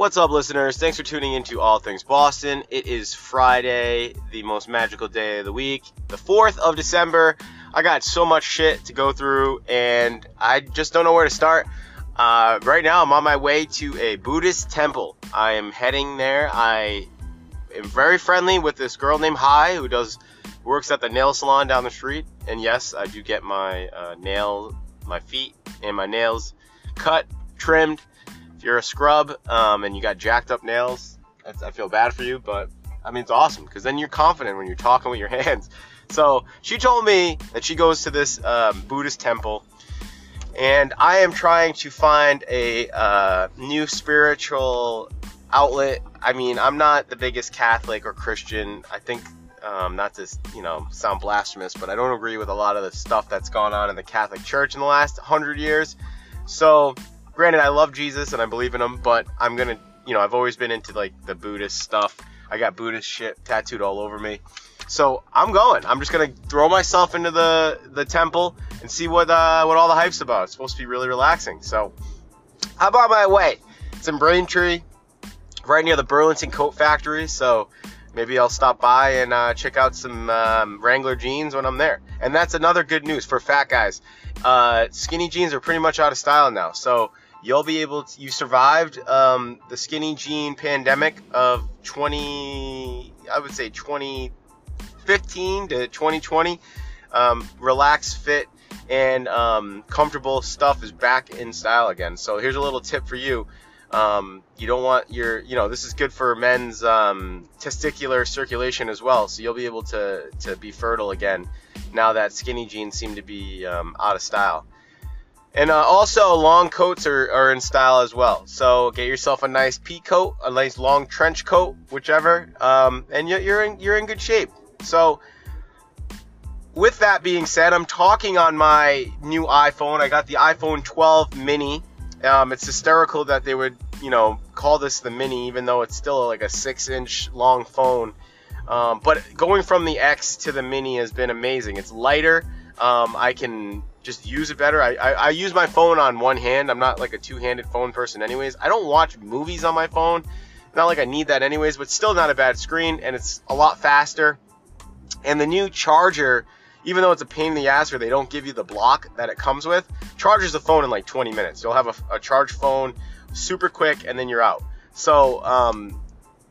What's up, listeners? Thanks for tuning into All Things Boston. It is Friday, the most magical day of the week, the 4th of December. I got so much shit to go through, and I just don't know where to start. Uh, right now, I'm on my way to a Buddhist temple. I am heading there. I am very friendly with this girl named Hai who does works at the nail salon down the street. And yes, I do get my uh, nail, my feet, and my nails cut, trimmed if you're a scrub um, and you got jacked up nails, I feel bad for you, but I mean, it's awesome because then you're confident when you're talking with your hands. So she told me that she goes to this um, Buddhist temple, and I am trying to find a uh, new spiritual outlet. I mean, I'm not the biggest Catholic or Christian. I think, um, not to you know sound blasphemous, but I don't agree with a lot of the stuff that's gone on in the Catholic Church in the last hundred years. So granted, I love Jesus and I believe in him, but I'm gonna, you know, I've always been into like the Buddhist stuff. I got Buddhist shit tattooed all over me. So I'm going. I'm just gonna throw myself into the the temple and see what uh, what all the hype's about. It's supposed to be really relaxing. So I'm on my way. It's in Braintree, right near the Burlington Coat Factory. So maybe I'll stop by and uh, check out some um, Wrangler jeans when I'm there. And that's another good news for fat guys. Uh, skinny jeans are pretty much out of style now. So you'll be able to, you survived um, the skinny jean pandemic of 20, I would say 2015 to 2020. Um, relaxed, fit, and um, comfortable stuff is back in style again. So here's a little tip for you. Um, you don't want your, you know, this is good for men's um, testicular circulation as well. So you'll be able to, to be fertile again now that skinny jeans seem to be um, out of style. And uh, also, long coats are, are in style as well. So get yourself a nice pea coat, a nice long trench coat, whichever, um, and you're in you're in good shape. So, with that being said, I'm talking on my new iPhone. I got the iPhone 12 mini. Um, it's hysterical that they would, you know, call this the mini, even though it's still like a six-inch long phone. Um, but going from the X to the mini has been amazing. It's lighter. Um, I can just use it better. I, I, I, use my phone on one hand. I'm not like a two-handed phone person anyways. I don't watch movies on my phone. Not like I need that anyways, but still not a bad screen and it's a lot faster. And the new charger, even though it's a pain in the ass where they don't give you the block that it comes with, charges the phone in like 20 minutes. You'll have a, a charged phone super quick and then you're out. So um,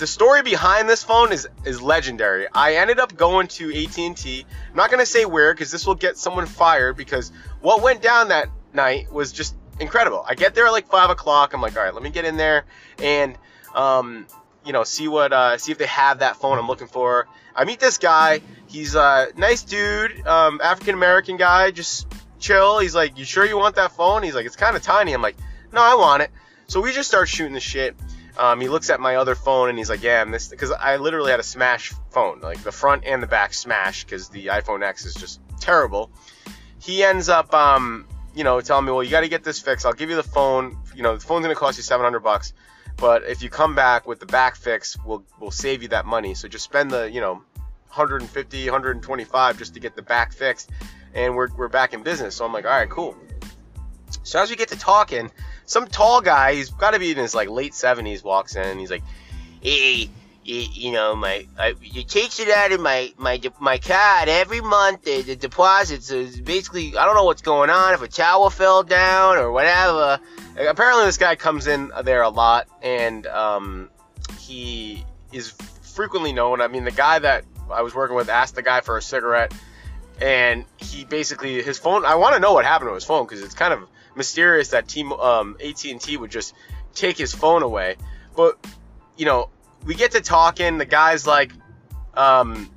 the story behind this phone is is legendary. I ended up going to AT&T. I'm not gonna say where because this will get someone fired because what went down that night was just incredible. I get there at like five o'clock. I'm like, all right, let me get in there and um, you know see what uh, see if they have that phone I'm looking for. I meet this guy. He's a nice dude, um, African American guy, just chill. He's like, you sure you want that phone? He's like, it's kind of tiny. I'm like, no, I want it. So we just start shooting the shit. Um, he looks at my other phone and he's like, "Yeah, I'm this," because I literally had a smash phone, like the front and the back smash, because the iPhone X is just terrible. He ends up, um, you know, telling me, "Well, you got to get this fixed. I'll give you the phone. You know, the phone's gonna cost you 700 bucks, but if you come back with the back fix, we'll we'll save you that money. So just spend the, you know, 150, 125 just to get the back fixed, and we're we're back in business." So I'm like, "All right, cool." So as we get to talking some tall guy, he's got to be in his like late 70s, walks in. he's like, "Hey, you, you know, my I, you takes it out of my my my card every month. The, the deposits is basically I don't know what's going on. If a tower fell down or whatever. Apparently, this guy comes in there a lot, and um, he is frequently known. I mean, the guy that I was working with asked the guy for a cigarette, and he basically his phone. I want to know what happened to his phone because it's kind of mysterious that team um, AT&T would just take his phone away. But you know, we get to talking. The guy's like, um,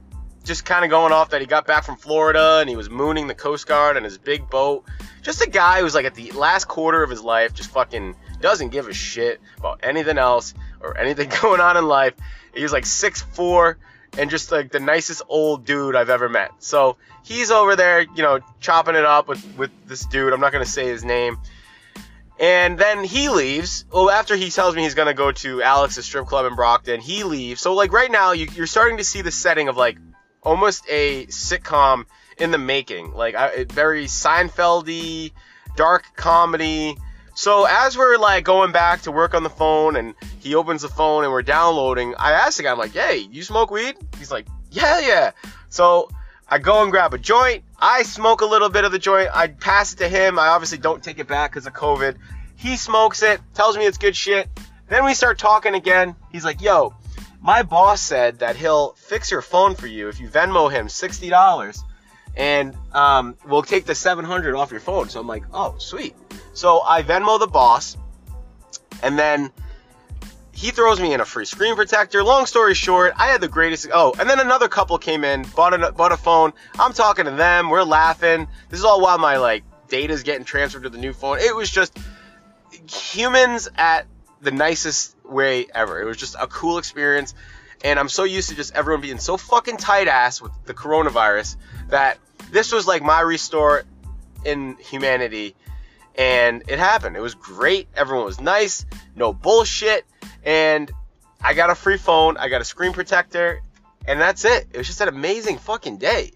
just kind of going off that he got back from Florida and he was mooning the Coast Guard on his big boat. Just a guy who's like at the last quarter of his life, just fucking doesn't give a shit about anything else or anything going on in life. He's like six four and just like the nicest old dude I've ever met. So he's over there, you know, chopping it up with, with this dude. I'm not going to say his name. And then he leaves. Well, after he tells me he's going to go to Alex's strip club in Brockton, he leaves. So, like, right now, you, are starting to see the setting of, like, almost a sitcom in the making. Like, very Seinfeld dark comedy, So as we're like going back to work on the phone and he opens the phone and we're downloading, I asked the guy, I'm like, hey, you smoke weed? He's like, yeah, yeah. So I go and grab a joint. I smoke a little bit of the joint. I pass it to him. I obviously don't take it back because of COVID. He smokes it, tells me it's good shit. Then we start talking again. He's like, yo, my boss said that he'll fix your phone for you if you Venmo him $60 and um, we'll take the 700 off your phone. So I'm like, oh, sweet. So I Venmo the boss, and then he throws me in a free screen protector. Long story short, I had the greatest. Oh, and then another couple came in, bought a bought a phone. I'm talking to them. We're laughing. This is all while my like data is getting transferred to the new phone. It was just humans at the nicest way ever. It was just a cool experience. And I'm so used to just everyone being so fucking tight ass with the coronavirus that this was like my restore in humanity. And it happened. It was great. Everyone was nice. No bullshit. And I got a free phone. I got a screen protector. And that's it. It was just an amazing fucking day.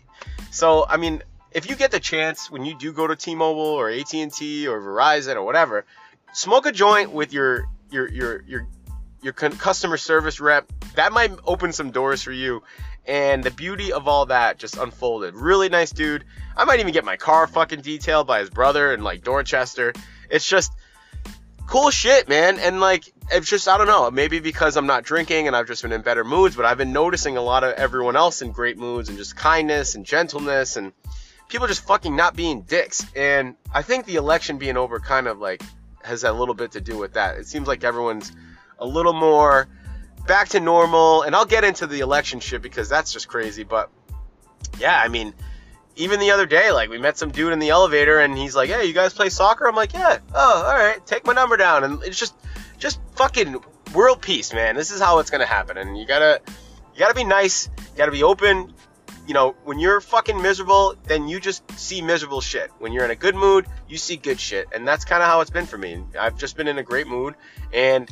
So, I mean, if you get the chance when you do go to T-Mobile or AT&T or Verizon or whatever, smoke a joint with your your your your your customer service rep. That might open some doors for you. And the beauty of all that just unfolded. Really nice dude. I might even get my car fucking detailed by his brother in like Dorchester. It's just cool shit, man. And like, it's just, I don't know, maybe because I'm not drinking and I've just been in better moods, but I've been noticing a lot of everyone else in great moods and just kindness and gentleness and people just fucking not being dicks. And I think the election being over kind of like has a little bit to do with that. It seems like everyone's a little more back to normal. And I'll get into the election shit because that's just crazy. But yeah, I mean, even the other day, like we met some dude in the elevator and he's like, "Hey, you guys play soccer?" I'm like, "Yeah." Oh, all right. Take my number down. And it's just, just fucking world peace, man. This is how it's gonna happen. And you gotta, you gotta be nice. You gotta be open. You know, when you're fucking miserable, then you just see miserable shit. When you're in a good mood, you see good shit. And that's kind of how it's been for me. I've just been in a great mood and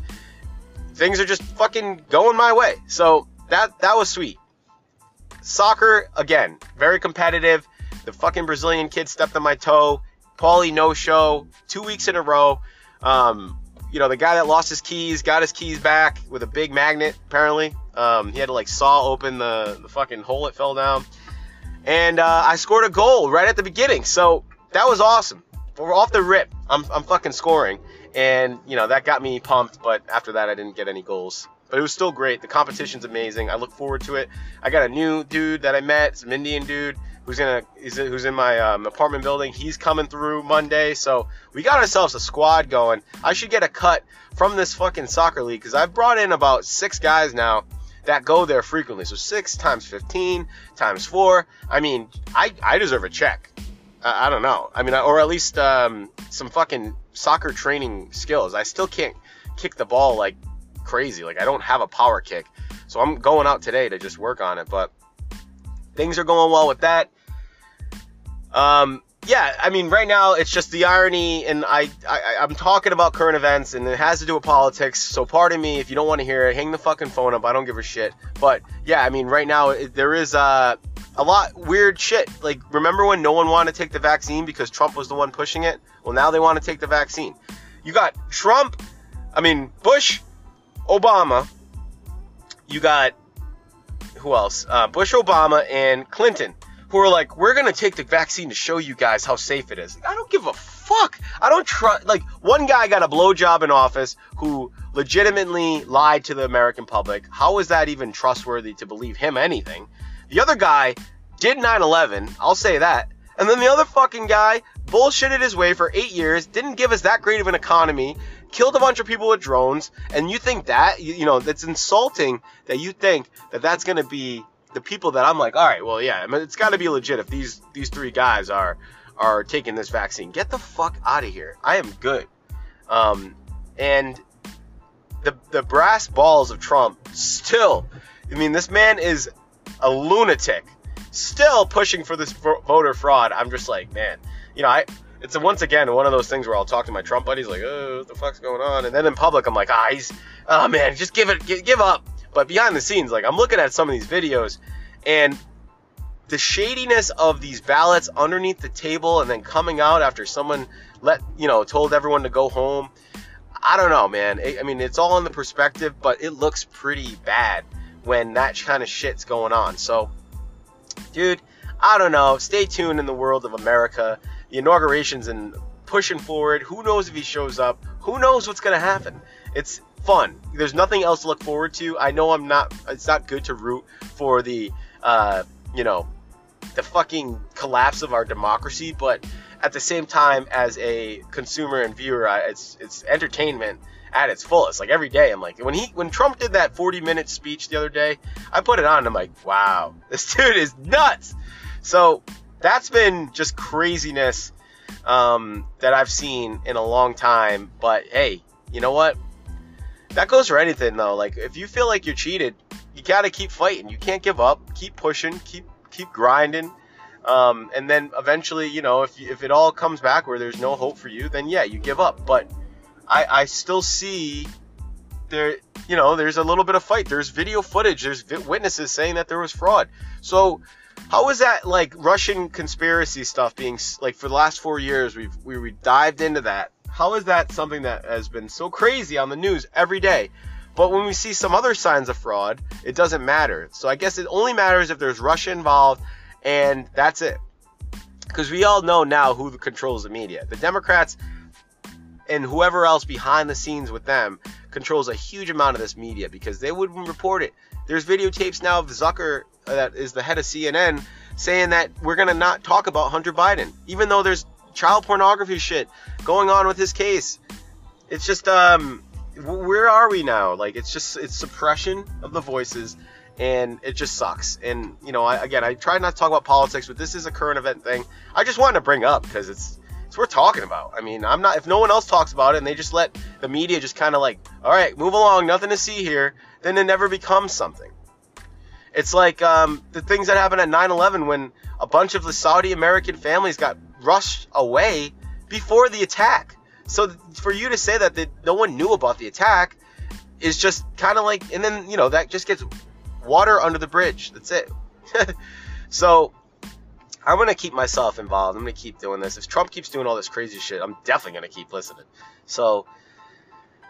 things are just fucking going my way. So that that was sweet. Soccer again, very competitive. The fucking Brazilian kid stepped on my toe. Paulie no show two weeks in a row. Um, you know the guy that lost his keys got his keys back with a big magnet. Apparently, um, he had to like saw open the the fucking hole it fell down. And uh, I scored a goal right at the beginning, so that was awesome. We're off the rip. I'm I'm fucking scoring and you know that got me pumped. But after that, I didn't get any goals. But it was still great. The competition's amazing. I look forward to it. I got a new dude that I met, some Indian dude who's gonna who's in my um, apartment building. He's coming through Monday, so we got ourselves a squad going. I should get a cut from this fucking soccer league because I've brought in about six guys now that go there frequently. So six times fifteen times four. I mean, I I deserve a check. I, I don't know. I mean, or at least um, some fucking soccer training skills. I still can't kick the ball like crazy. Like I don't have a power kick. So I'm going out today to just work on it, but things are going well with that. Um, yeah, I mean, right now it's just the irony, and I, I I'm talking about current events, and it has to do with politics. So pardon me if you don't want to hear it. Hang the fucking phone up. I don't give a shit. But yeah, I mean, right now it, there is uh, a lot weird shit. Like, remember when no one wanted to take the vaccine because Trump was the one pushing it? Well, now they want to take the vaccine. You got Trump, I mean, Bush, Obama. You got, who else? Uh, Bush, Obama, and Clinton, who are like, we're to take the vaccine to show you guys how safe it is. I don't give a fuck. I don't trust. Like, one guy got a blowjob in office who legitimately lied to the American public. How is that even trustworthy to believe him anything? The other guy did 9 11, I'll say that. And then the other fucking guy bullshitted his way for eight years, didn't give us that great of an economy, killed a bunch of people with drones, and you think that, you, you know, that's insulting that you think that that's going to be the people that I'm like, all right, well, yeah, I mean, it's got to be legit if these these three guys are are taking this vaccine. Get the fuck out of here. I am good. Um, and the the brass balls of Trump still. I mean, this man is a lunatic, still pushing for this voter fraud. I'm just like, man, you know, I. It's a, once again one of those things where I'll talk to my Trump buddies like, oh, what the fuck's going on? And then in public, I'm like, ah, he's, oh man, just give it, give, give up. But behind the scenes, like I'm looking at some of these videos, and the shadiness of these ballots underneath the table and then coming out after someone let you know told everyone to go home. I don't know, man. I mean, it's all in the perspective, but it looks pretty bad when that kind of shit's going on. So, dude, I don't know. Stay tuned in the world of America. The inauguration's and pushing forward. Who knows if he shows up? Who knows what's gonna happen? It's fun. There's nothing else to look forward to. I know I'm not. It's not good to root for the, uh, you know, the fucking collapse of our democracy, but at the same time, as a consumer and viewer, I, it's it's entertainment at its fullest. Like every day, I'm like, when he when Trump did that 40 minute speech the other day, I put it on. and I'm like, wow, this dude is nuts. So that's been just craziness um, that I've seen in a long time. But hey, you know what? That goes for anything though. Like if you feel like you're cheated, you gotta keep fighting. You can't give up. Keep pushing. Keep keep grinding. Um, and then eventually, you know, if if it all comes back where there's no hope for you, then yeah, you give up. But I I still see there you know there's a little bit of fight. There's video footage. There's witnesses saying that there was fraud. So how is that like russian conspiracy stuff being like for the last four years we've we, we dived into that. How is that something that has been so crazy on the news every day? But when we see some other signs of fraud it doesn't matter. So i guess it only matters if there's russia involved and that's it. Because we all know now who controls the media. The democrats and whoever else behind the scenes with them controls a huge amount of this media because they wouldn't report it. There's videotapes now of Zucker, uh, that is the head of CNN, saying that we're going to not talk about Hunter Biden, even though there's child pornography shit going on with his case. It's just, um, where are we now? Like, it's just, it's suppression of the voices, and it just sucks. And, you know, I, again, I try not to talk about politics, but this is a current event thing. I just wanted to bring up because it's, worth talking about. I mean, I'm not if no one else talks about it and they just let the media just kind of like, all right, move along, nothing to see here, then it never becomes something. It's like um, the things that happened at 9/11 when a bunch of the Saudi American families got rushed away before the attack. So for you to say that, that no one knew about the attack is just kind of like, and then you know that just gets water under the bridge. That's it. so I'm gonna keep myself involved. I'm gonna keep doing this. If Trump keeps doing all this crazy shit, I'm definitely gonna keep listening. So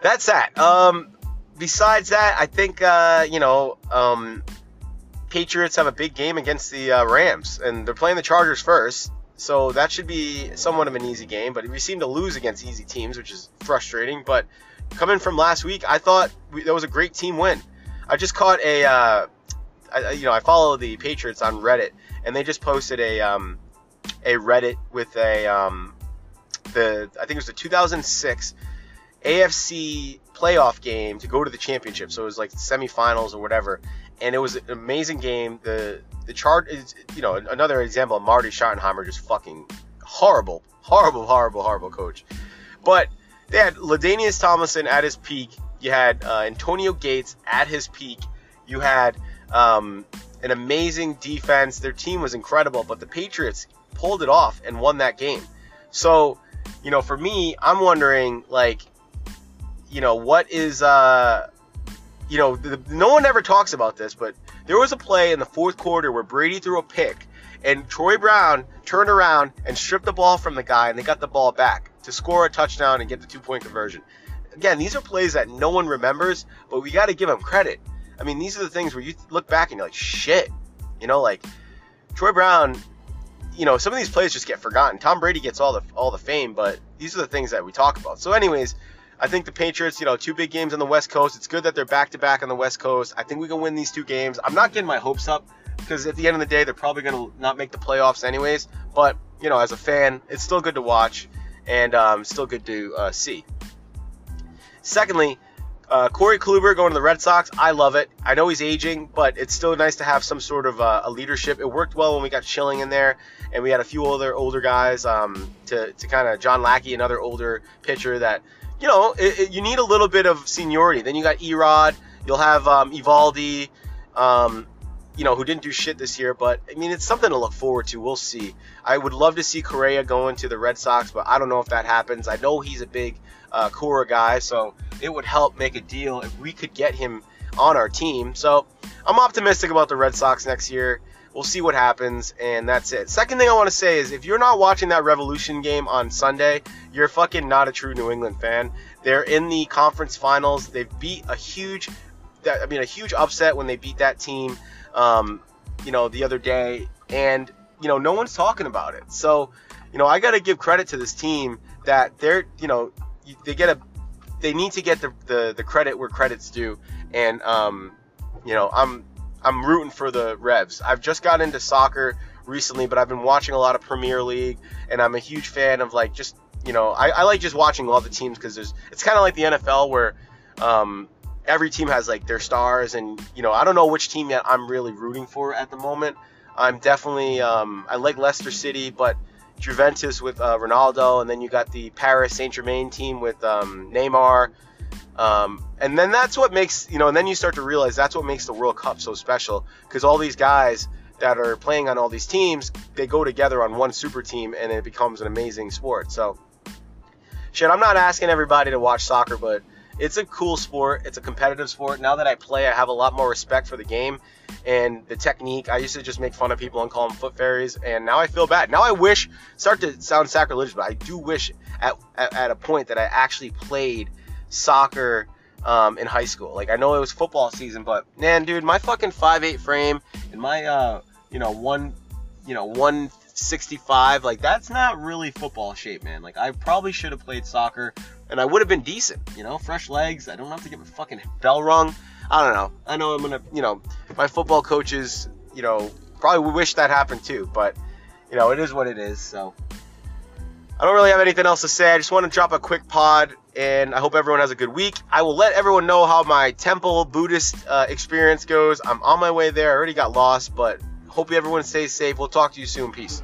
that's that. Um, besides that, I think uh, you know, um, Patriots have a big game against the uh, Rams, and they're playing the Chargers first. So that should be somewhat of an easy game. But we seem to lose against easy teams, which is frustrating. But coming from last week, I thought that was a great team win. I just caught a, uh, I, you know, I follow the Patriots on Reddit and they just posted a um, a Reddit with a um, the I think it was the 2006 AFC playoff game to go to the championship. So it was like semifinals or whatever, and it was an amazing game. The the chart is you know another example of Marty Schottenheimer just fucking horrible, horrible, horrible, horrible coach. But they had LaDainian Tomlinson at his peak. You had uh, Antonio Gates at his peak. You had um, an amazing defense. Their team was incredible, but the Patriots pulled it off and won that game. So, you know, for me, I'm wondering, like, you know, what is, uh, you know, the, no one ever talks about this, but there was a play in the fourth quarter where Brady threw a pick and Troy Brown turned around and stripped the ball from the guy and they got the ball back to score a touchdown and get the two point conversion. Again, these are plays that no one remembers, but we got to give them credit. I mean, these are the things where you look back and you're like, shit. You know, like Troy Brown, you know, some of these plays just get forgotten. Tom Brady gets all the all the fame, but these are the things that we talk about. So, anyways, I think the Patriots, you know, two big games on the West Coast. It's good that they're back to back on the West Coast. I think we can win these two games. I'm not getting my hopes up because at the end of the day, they're probably going to not make the playoffs anyways. But you know, as a fan, it's still good to watch and um, still good to uh, see. Secondly, uh, Corey Kluber going to the Red Sox, I love it. I know he's aging, but it's still nice to have some sort of uh, a leadership. It worked well when we got Schilling in there, and we had a few other older guys um, to, to kind of John Lackey, another older pitcher that, you know, it, it, you need a little bit of seniority. Then you got E-Rod, you'll have um, Eovaldi, um, you know, who didn't do shit this year, but I mean, it's something to look forward to. We'll see. I would love to see Correa going to the Red Sox, but I don't know if that happens. I know he's a big uh, Cora guy, so it would help make a deal if we could get him on our team. So I'm optimistic about the Red Sox next year. we'll see what happens, and that's it. Second thing I want to say is if you're not watching that Revolution game on Sunday, you're fucking not a true New England fan. They're in the conference finals. They beat a huge, I mean, a huge upset when they beat that team, um, you know, the other day, and you know, no one's talking about it. So, you know, I got to give credit to this team that they're, you know, they get a, they need to get the the, the credit where credit's due, and um, you know, I'm I'm rooting for the Revs. I've just got into soccer recently, but I've been watching a lot of Premier League, and I'm a huge fan of like just you know I, I like just watching all the teams because there's it's kind of like the NFL where um, every team has like their stars, and you know I don't know which team yet I'm really rooting for at the moment. I'm definitely um, I like Leicester City, but Juventus with uh, Ronaldo, and then you got the Paris Saint Germain team with um, Neymar. Um, and then that's what makes, you know, and then you start to realize that's what makes the World Cup so special because all these guys that are playing on all these teams, they go together on one super team and it becomes an amazing sport. So, shit, I'm not asking everybody to watch soccer, but it's a cool sport. It's a competitive sport. Now that I play, I have a lot more respect for the game and the technique. I used to just make fun of people and call them foot fairies, and now I feel bad. Now I wish, start to sound sacrilegious, but I do wish at, at, at a point that I actually played – soccer um, in high school. Like I know it was football season, but man, dude, my fucking five eight frame and my uh, you know one, you know 165, like that's not really football shape, man. Like I probably should have played soccer, and I would have been decent. You know, fresh legs. I don't have to get my fucking bell rung. I don't know. I know I'm gonna, you know, my football coaches, you know, probably wish that happened too, but you know, it is what it is. So I don't really have anything else to say. I just want to drop a quick pod, and I hope everyone has a good week. I will let everyone know how my temple Buddhist uh, experience goes. I'm on my way there. I already got lost, but hope everyone stays safe. We'll talk to you soon. Peace.